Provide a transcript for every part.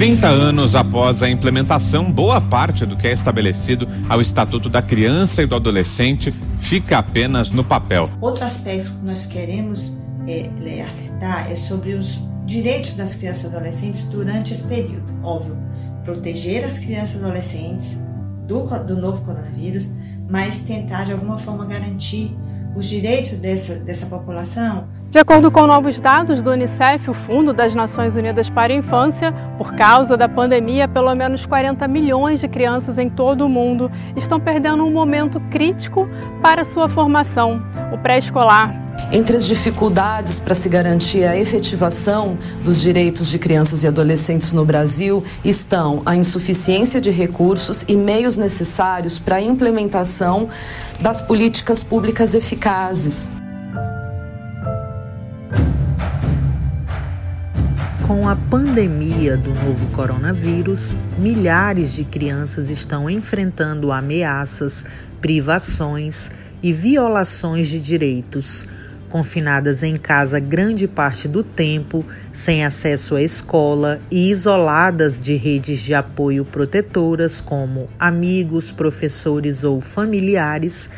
30 anos após a implementação, boa parte do que é estabelecido ao Estatuto da Criança e do Adolescente fica apenas no papel. Outro aspecto que nós queremos é, alertar é sobre os direitos das crianças e adolescentes durante esse período. Óbvio, proteger as crianças e adolescentes do, do novo coronavírus, mas tentar de alguma forma garantir os direitos dessa, dessa população de acordo com novos dados do Unicef, o Fundo das Nações Unidas para a Infância, por causa da pandemia, pelo menos 40 milhões de crianças em todo o mundo estão perdendo um momento crítico para sua formação, o pré-escolar. Entre as dificuldades para se garantir a efetivação dos direitos de crianças e adolescentes no Brasil estão a insuficiência de recursos e meios necessários para a implementação das políticas públicas eficazes. Com a pandemia do novo coronavírus, milhares de crianças estão enfrentando ameaças, privações e violações de direitos. Confinadas em casa grande parte do tempo, sem acesso à escola e isoladas de redes de apoio protetoras como amigos, professores ou familiares,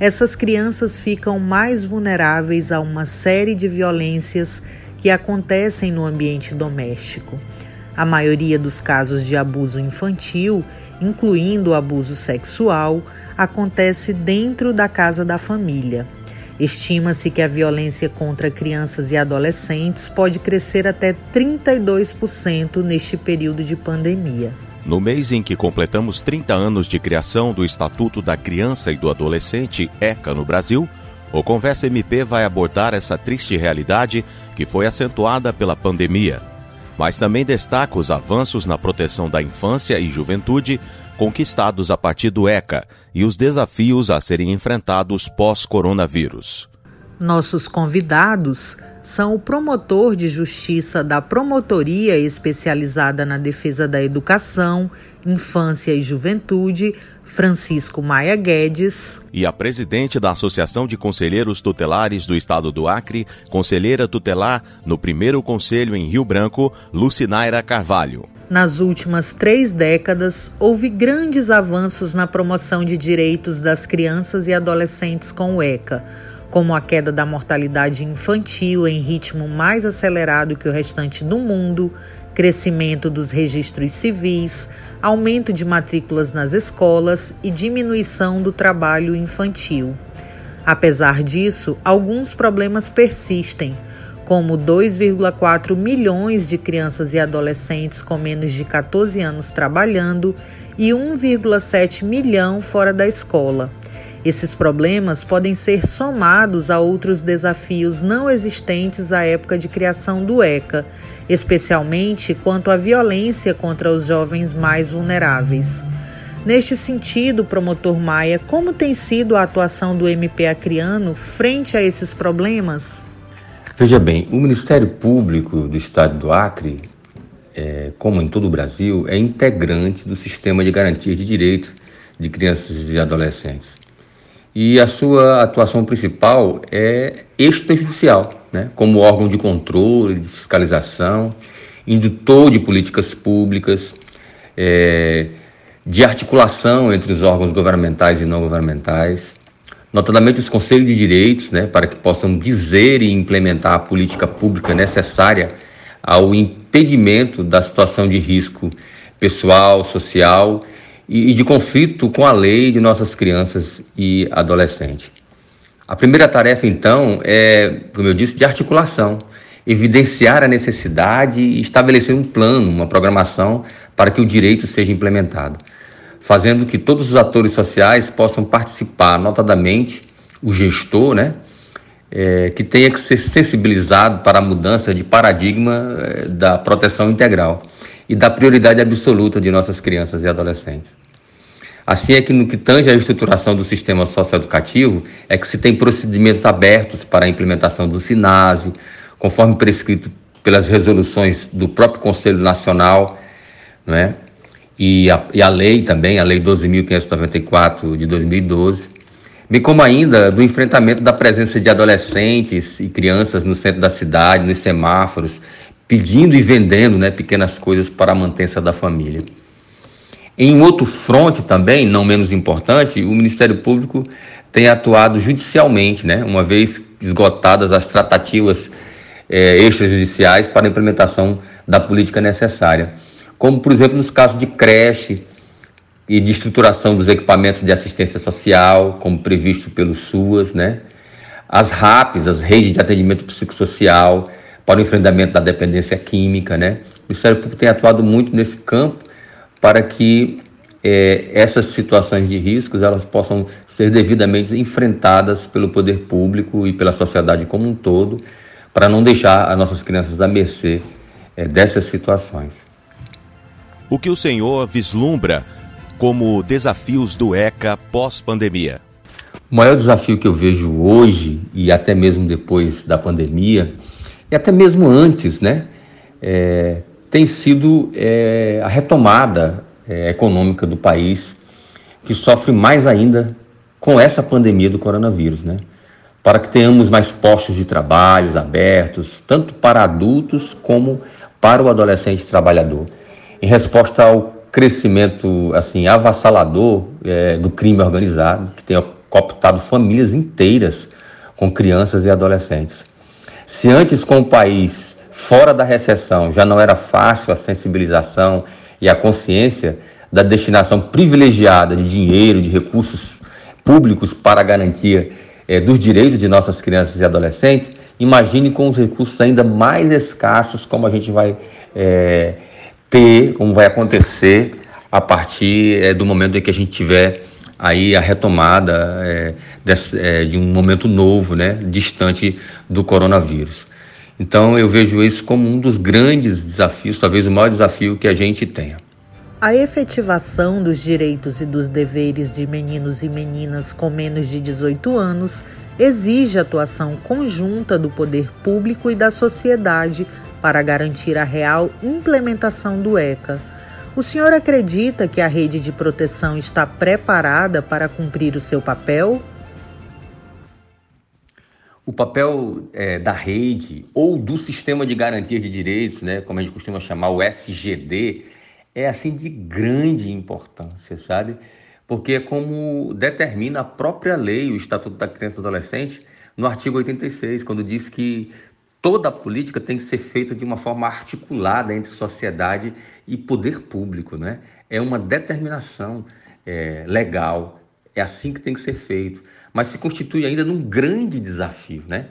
essas crianças ficam mais vulneráveis a uma série de violências que acontecem no ambiente doméstico. A maioria dos casos de abuso infantil, incluindo o abuso sexual, acontece dentro da casa da família. Estima-se que a violência contra crianças e adolescentes pode crescer até 32% neste período de pandemia. No mês em que completamos 30 anos de criação do Estatuto da Criança e do Adolescente, ECA, no Brasil, o Conversa MP vai abordar essa triste realidade que foi acentuada pela pandemia, mas também destaca os avanços na proteção da infância e juventude conquistados a partir do ECA e os desafios a serem enfrentados pós-coronavírus. Nossos convidados são o promotor de justiça da Promotoria Especializada na Defesa da Educação, Infância e Juventude, Francisco Maia Guedes. E a presidente da Associação de Conselheiros Tutelares do Estado do Acre, conselheira tutelar no primeiro conselho em Rio Branco, Lucinaira Carvalho. Nas últimas três décadas, houve grandes avanços na promoção de direitos das crianças e adolescentes com o ECA, como a queda da mortalidade infantil em ritmo mais acelerado que o restante do mundo, crescimento dos registros civis, aumento de matrículas nas escolas e diminuição do trabalho infantil. Apesar disso, alguns problemas persistem, como 2,4 milhões de crianças e adolescentes com menos de 14 anos trabalhando e 1,7 milhão fora da escola. Esses problemas podem ser somados a outros desafios não existentes à época de criação do ECA especialmente quanto à violência contra os jovens mais vulneráveis. Neste sentido, promotor Maia, como tem sido a atuação do MP Acreano frente a esses problemas? Veja bem, o Ministério Público do Estado do Acre, é, como em todo o Brasil, é integrante do sistema de garantia de direitos de crianças e adolescentes. E a sua atuação principal é extrajudicial né, como órgão de controle, de fiscalização, indutor de políticas públicas, é, de articulação entre os órgãos governamentais e não governamentais, notadamente os conselhos de direitos, né, para que possam dizer e implementar a política pública necessária ao impedimento da situação de risco pessoal, social e, e de conflito com a lei de nossas crianças e adolescentes. A primeira tarefa, então, é, como eu disse, de articulação, evidenciar a necessidade e estabelecer um plano, uma programação para que o direito seja implementado, fazendo que todos os atores sociais possam participar, notadamente o gestor, né, é, que tenha que ser sensibilizado para a mudança de paradigma é, da proteção integral e da prioridade absoluta de nossas crianças e adolescentes. Assim é que no que tange à estruturação do sistema socioeducativo, é que se tem procedimentos abertos para a implementação do SINASE, conforme prescrito pelas resoluções do próprio Conselho Nacional, não é? E, a, e a lei também, a Lei 12.594 de 2012, bem como ainda do enfrentamento da presença de adolescentes e crianças no centro da cidade, nos semáforos, pedindo e vendendo né, pequenas coisas para a mantença da família. Em outro fronte também, não menos importante, o Ministério Público tem atuado judicialmente, né, uma vez esgotadas as tratativas é, extrajudiciais para a implementação da política necessária. Como, por exemplo, nos casos de creche e de estruturação dos equipamentos de assistência social, como previsto pelo SUAS, né? as RAPs, as redes de atendimento psicossocial, para o enfrentamento da dependência química. Né? O Ministério Público tem atuado muito nesse campo para que é, essas situações de riscos elas possam ser devidamente enfrentadas pelo poder público e pela sociedade como um todo, para não deixar as nossas crianças à mercê é, dessas situações. O que o senhor vislumbra como desafios do ECA pós-pandemia? O maior desafio que eu vejo hoje e até mesmo depois da pandemia e até mesmo antes, né, é, tem sido é, a retomada é, econômica do país, que sofre mais ainda com essa pandemia do coronavírus, né? Para que tenhamos mais postos de trabalho abertos, tanto para adultos como para o adolescente trabalhador. Em resposta ao crescimento assim avassalador é, do crime organizado, que tem cooptado famílias inteiras com crianças e adolescentes. Se antes com o país fora da recessão já não era fácil a sensibilização e a consciência da destinação privilegiada de dinheiro, de recursos públicos para a garantia é, dos direitos de nossas crianças e adolescentes, imagine com os recursos ainda mais escassos como a gente vai é, ter, como vai acontecer a partir é, do momento em que a gente tiver aí a retomada é, desse, é, de um momento novo, né, distante do coronavírus. Então eu vejo isso como um dos grandes desafios, talvez o maior desafio que a gente tenha. A efetivação dos direitos e dos deveres de meninos e meninas com menos de 18 anos exige atuação conjunta do poder público e da sociedade para garantir a real implementação do ECA. O senhor acredita que a rede de proteção está preparada para cumprir o seu papel? O papel é, da rede ou do sistema de garantia de direitos, né, como a gente costuma chamar o SGD, é assim de grande importância, sabe? Porque é como determina a própria lei, o Estatuto da Criança e do Adolescente, no artigo 86, quando diz que toda a política tem que ser feita de uma forma articulada entre sociedade e poder público, né? É uma determinação é, legal, é assim que tem que ser feito, mas se constitui ainda num grande desafio, né?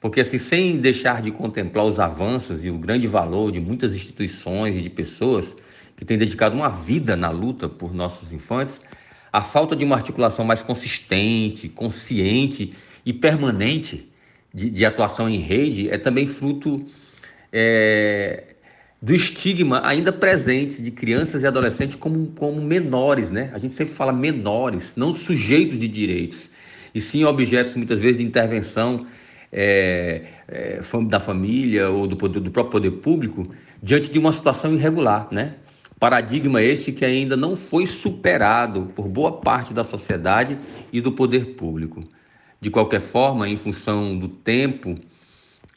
Porque assim, sem deixar de contemplar os avanços e o grande valor de muitas instituições e de pessoas, que tem dedicado uma vida na luta por nossos infantes, a falta de uma articulação mais consistente, consciente e permanente de, de atuação em rede é também fruto é, do estigma ainda presente de crianças e adolescentes como, como menores, né? A gente sempre fala menores, não sujeitos de direitos, e sim objetos muitas vezes de intervenção é, é, da família ou do, poder, do próprio poder público diante de uma situação irregular, né? Paradigma este que ainda não foi superado por boa parte da sociedade e do poder público. De qualquer forma, em função do tempo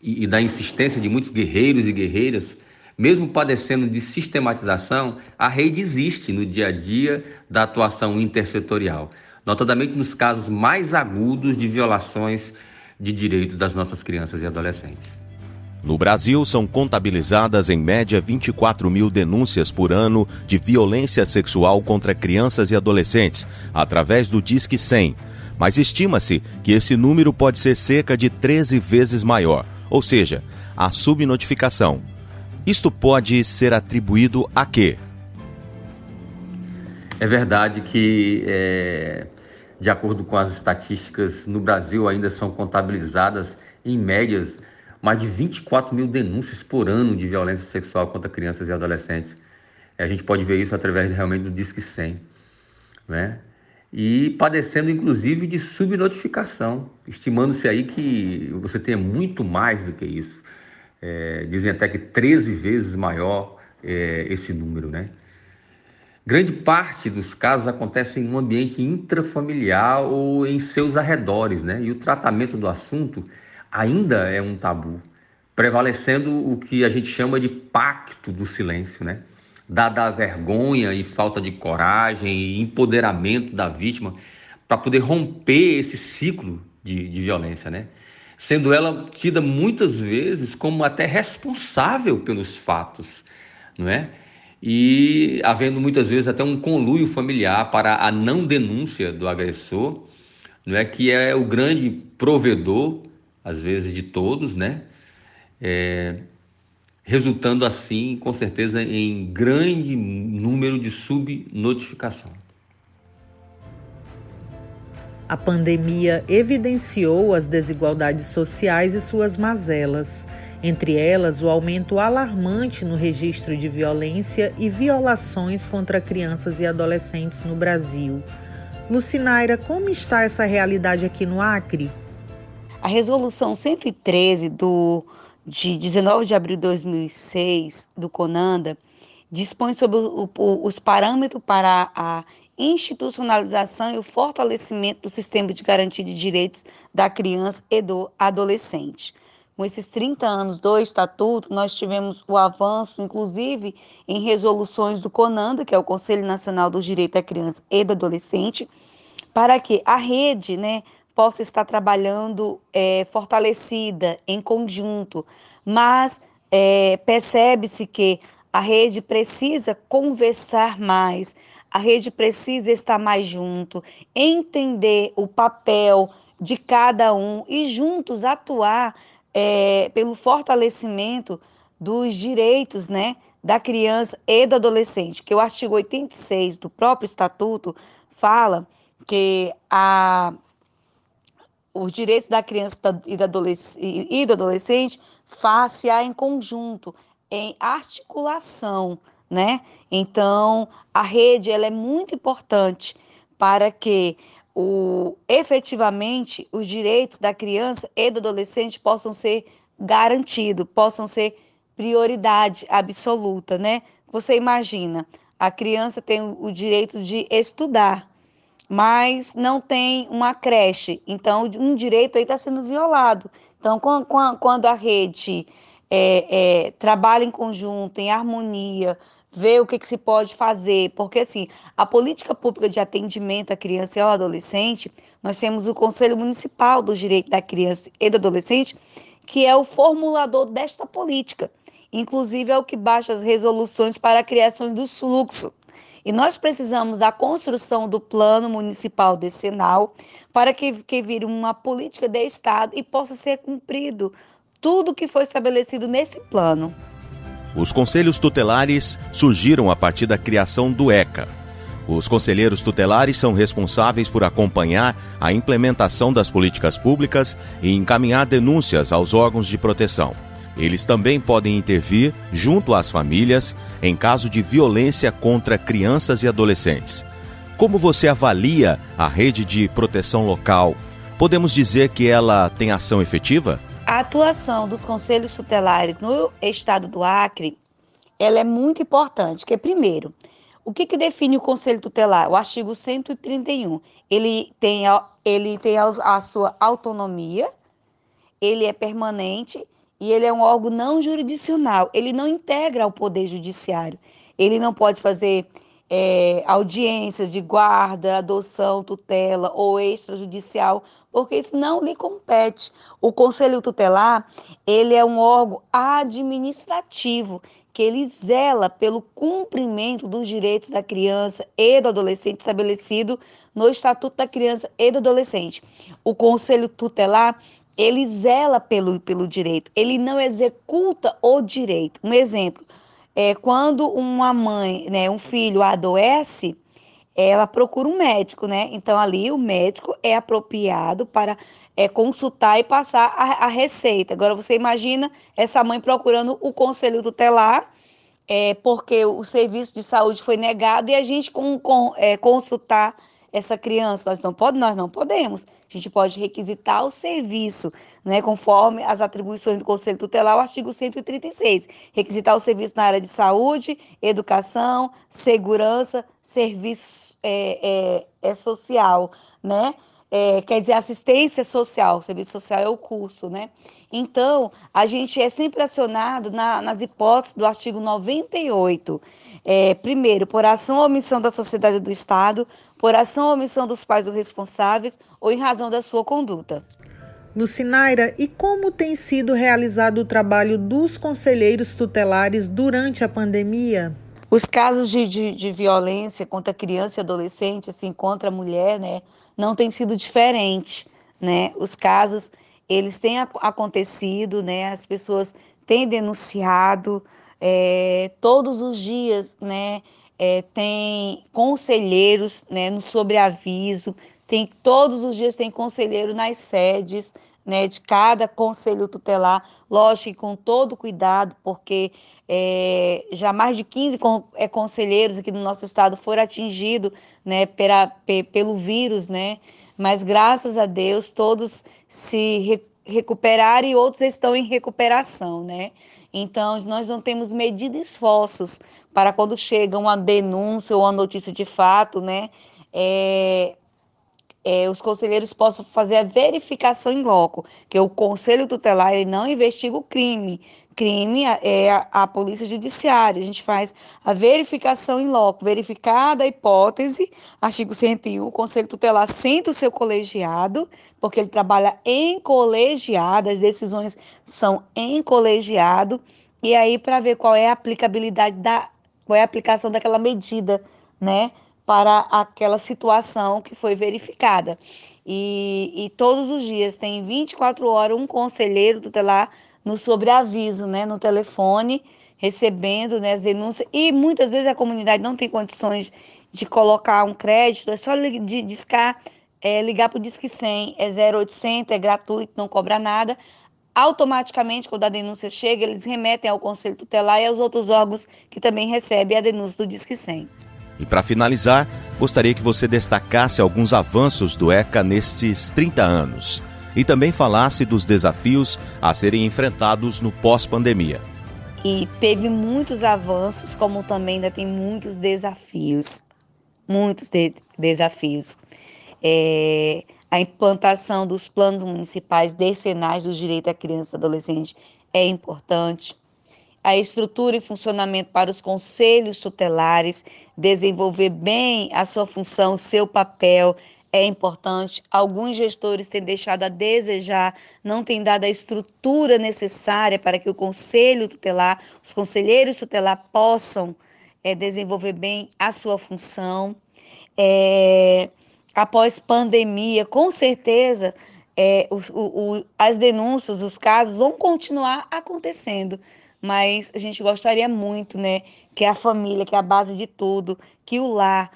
e, e da insistência de muitos guerreiros e guerreiras, mesmo padecendo de sistematização, a rede existe no dia a dia da atuação intersetorial, notadamente nos casos mais agudos de violações de direitos das nossas crianças e adolescentes. No Brasil, são contabilizadas em média 24 mil denúncias por ano de violência sexual contra crianças e adolescentes, através do Disque 100. Mas estima-se que esse número pode ser cerca de 13 vezes maior, ou seja, a subnotificação. Isto pode ser atribuído a quê? É verdade que, é, de acordo com as estatísticas, no Brasil ainda são contabilizadas em médias mais de 24 mil denúncias por ano de violência sexual contra crianças e adolescentes. A gente pode ver isso através realmente do Disque 100, né? E padecendo inclusive de subnotificação, estimando-se aí que você tenha muito mais do que isso. É, dizem até que 13 vezes maior é, esse número, né? Grande parte dos casos acontecem em um ambiente intrafamiliar ou em seus arredores, né? E o tratamento do assunto ainda é um tabu, prevalecendo o que a gente chama de pacto do silêncio, né? Dada a vergonha e falta de coragem e empoderamento da vítima para poder romper esse ciclo de, de violência, né? Sendo ela tida muitas vezes como até responsável pelos fatos, não é? E havendo muitas vezes até um conluio familiar para a não denúncia do agressor, não é que é o grande provedor, às vezes de todos, né? É, resultando assim, com certeza, em grande número de subnotificação. A pandemia evidenciou as desigualdades sociais e suas mazelas, entre elas o aumento alarmante no registro de violência e violações contra crianças e adolescentes no Brasil. Lucinaira, como está essa realidade aqui no Acre? A resolução 113 do de 19 de abril de 2006 do CONANDA dispõe sobre o, o, os parâmetros para a institucionalização e o fortalecimento do sistema de garantia de direitos da criança e do adolescente. Com esses 30 anos do Estatuto, nós tivemos o avanço, inclusive, em resoluções do CONANDA, que é o Conselho Nacional do Direito da Criança e do Adolescente, para que a rede né, possa estar trabalhando é, fortalecida, em conjunto, mas é, percebe-se que a rede precisa conversar mais, a rede precisa estar mais junto, entender o papel de cada um e juntos atuar é, pelo fortalecimento dos direitos né, da criança e do adolescente, que o artigo 86 do próprio estatuto fala que a os direitos da criança e do adolescente, e do adolescente face a em conjunto, em articulação, né? Então, a rede ela é muito importante para que o, efetivamente os direitos da criança e do adolescente possam ser garantidos, possam ser prioridade absoluta, né? Você imagina, a criança tem o direito de estudar, mas não tem uma creche. Então, um direito aí está sendo violado. Então, quando a rede é, é, trabalha em conjunto, em harmonia, vê o que, que, se pode fazer, porque assim, a política pública de atendimento à criança e ao adolescente, nós temos o Conselho Municipal do Direito da Criança e do Adolescente, que é o formulador desta política. Inclusive é o que baixa as resoluções para a criação do fluxo. E nós precisamos da construção do plano municipal decenal para que, que vire uma política de Estado e possa ser cumprido tudo que foi estabelecido nesse plano. Os conselhos tutelares surgiram a partir da criação do ECA. Os conselheiros tutelares são responsáveis por acompanhar a implementação das políticas públicas e encaminhar denúncias aos órgãos de proteção. Eles também podem intervir junto às famílias em caso de violência contra crianças e adolescentes. Como você avalia a rede de proteção local? Podemos dizer que ela tem ação efetiva? A atuação dos conselhos tutelares no estado do Acre, ela é muito importante, porque primeiro, o que, que define o conselho tutelar? O artigo 131. Ele tem, ele tem a, a sua autonomia, ele é permanente e ele é um órgão não jurisdicional, ele não integra o poder judiciário, ele não pode fazer é, audiências de guarda, adoção, tutela ou extrajudicial, porque isso não lhe compete. O Conselho Tutelar, ele é um órgão administrativo que ele zela pelo cumprimento dos direitos da criança e do adolescente estabelecido no Estatuto da Criança e do Adolescente. O Conselho Tutelar, ele zela pelo, pelo direito, ele não executa o direito. Um exemplo, é quando uma mãe, né, um filho adoece, ela procura um médico, né? Então ali o médico é apropriado para é, consultar e passar a, a receita. Agora você imagina essa mãe procurando o conselho tutelar, é, porque o serviço de saúde foi negado e a gente com, com é, consultar essa criança. Nós não, pode, nós não podemos. A gente pode requisitar o serviço, né, conforme as atribuições do Conselho Tutelar, o artigo 136. Requisitar o serviço na área de saúde, educação, segurança, serviço é, é, é social, né? é, quer dizer assistência social, serviço social é o curso, né? Então, a gente é sempre acionado na, nas hipóteses do artigo 98. É, primeiro, por ação ou omissão da sociedade do Estado, por ação ou omissão dos pais ou responsáveis, ou em razão da sua conduta. Lucinaira, e como tem sido realizado o trabalho dos conselheiros tutelares durante a pandemia? Os casos de, de, de, violência contra criança e adolescente, assim, contra a mulher, né, não tem sido diferente, né? Os casos, eles têm acontecido, né? As pessoas têm denunciado é, todos os dias, né? É, tem conselheiros, né, no sobreaviso, tem todos os dias tem conselheiro nas sedes, né, de cada conselho tutelar, lógico com todo cuidado, porque é, já mais de 15 é, conselheiros aqui no nosso estado foram atingidos né, pela, pelo vírus, né, mas graças a Deus todos se re, recuperaram e outros estão em recuperação, né. Então, nós não temos medido esforços para quando chega uma denúncia ou uma notícia de fato, né, é, é, os conselheiros possam fazer a verificação em loco, que o conselho tutelar ele não investiga o crime. Crime é a, a polícia judiciária. A gente faz a verificação em loco, verificada a hipótese, artigo 101, o conselho tutelar senta o seu colegiado, porque ele trabalha em colegiado, as decisões são em colegiado, e aí para ver qual é a aplicabilidade da qual é a aplicação daquela medida, né? para aquela situação que foi verificada. E, e todos os dias tem 24 horas um conselheiro tutelar no sobreaviso, né, no telefone, recebendo né, as denúncias. E muitas vezes a comunidade não tem condições de colocar um crédito, é só de discar, é, ligar para o Disque 100, é 0800, é gratuito, não cobra nada. Automaticamente, quando a denúncia chega, eles remetem ao Conselho Tutelar e aos outros órgãos que também recebem a denúncia do Disque 100. E para finalizar, gostaria que você destacasse alguns avanços do ECA nestes 30 anos e também falasse dos desafios a serem enfrentados no pós-pandemia. E teve muitos avanços, como também ainda tem muitos desafios. Muitos de desafios. É, a implantação dos planos municipais decenais do direito à criança e adolescente é importante a estrutura e funcionamento para os conselhos tutelares, desenvolver bem a sua função, seu papel é importante. Alguns gestores têm deixado a desejar, não têm dado a estrutura necessária para que o conselho tutelar, os conselheiros tutelar possam é, desenvolver bem a sua função. É, após pandemia, com certeza, é, o, o, as denúncias, os casos vão continuar acontecendo mas a gente gostaria muito, né, que a família, que é a base de tudo, que o lar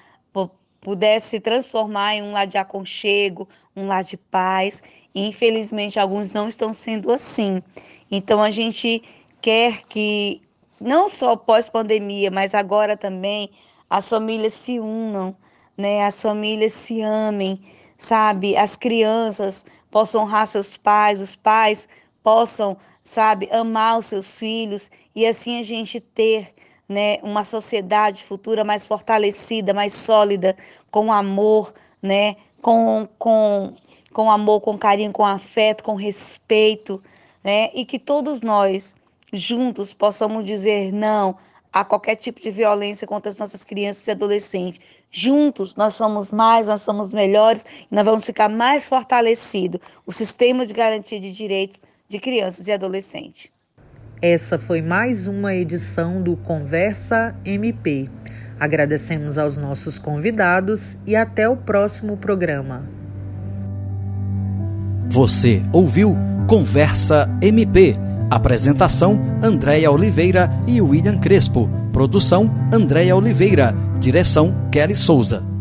pudesse se transformar em um lar de aconchego, um lar de paz. E, infelizmente, alguns não estão sendo assim. Então, a gente quer que, não só pós-pandemia, mas agora também, as famílias se unam, né? as famílias se amem, sabe? As crianças possam honrar seus pais, os pais possam sabe, amar os seus filhos e assim a gente ter né, uma sociedade futura mais fortalecida, mais sólida, com amor, né, com, com, com amor, com carinho, com afeto, com respeito, né, e que todos nós juntos possamos dizer não a qualquer tipo de violência contra as nossas crianças e adolescentes. Juntos nós somos mais, nós somos melhores nós vamos ficar mais fortalecidos. O sistema de garantia de direitos de crianças e adolescentes. Essa foi mais uma edição do Conversa MP. Agradecemos aos nossos convidados e até o próximo programa. Você ouviu Conversa MP. Apresentação: Andréia Oliveira e William Crespo. Produção: Andréia Oliveira. Direção: Kelly Souza.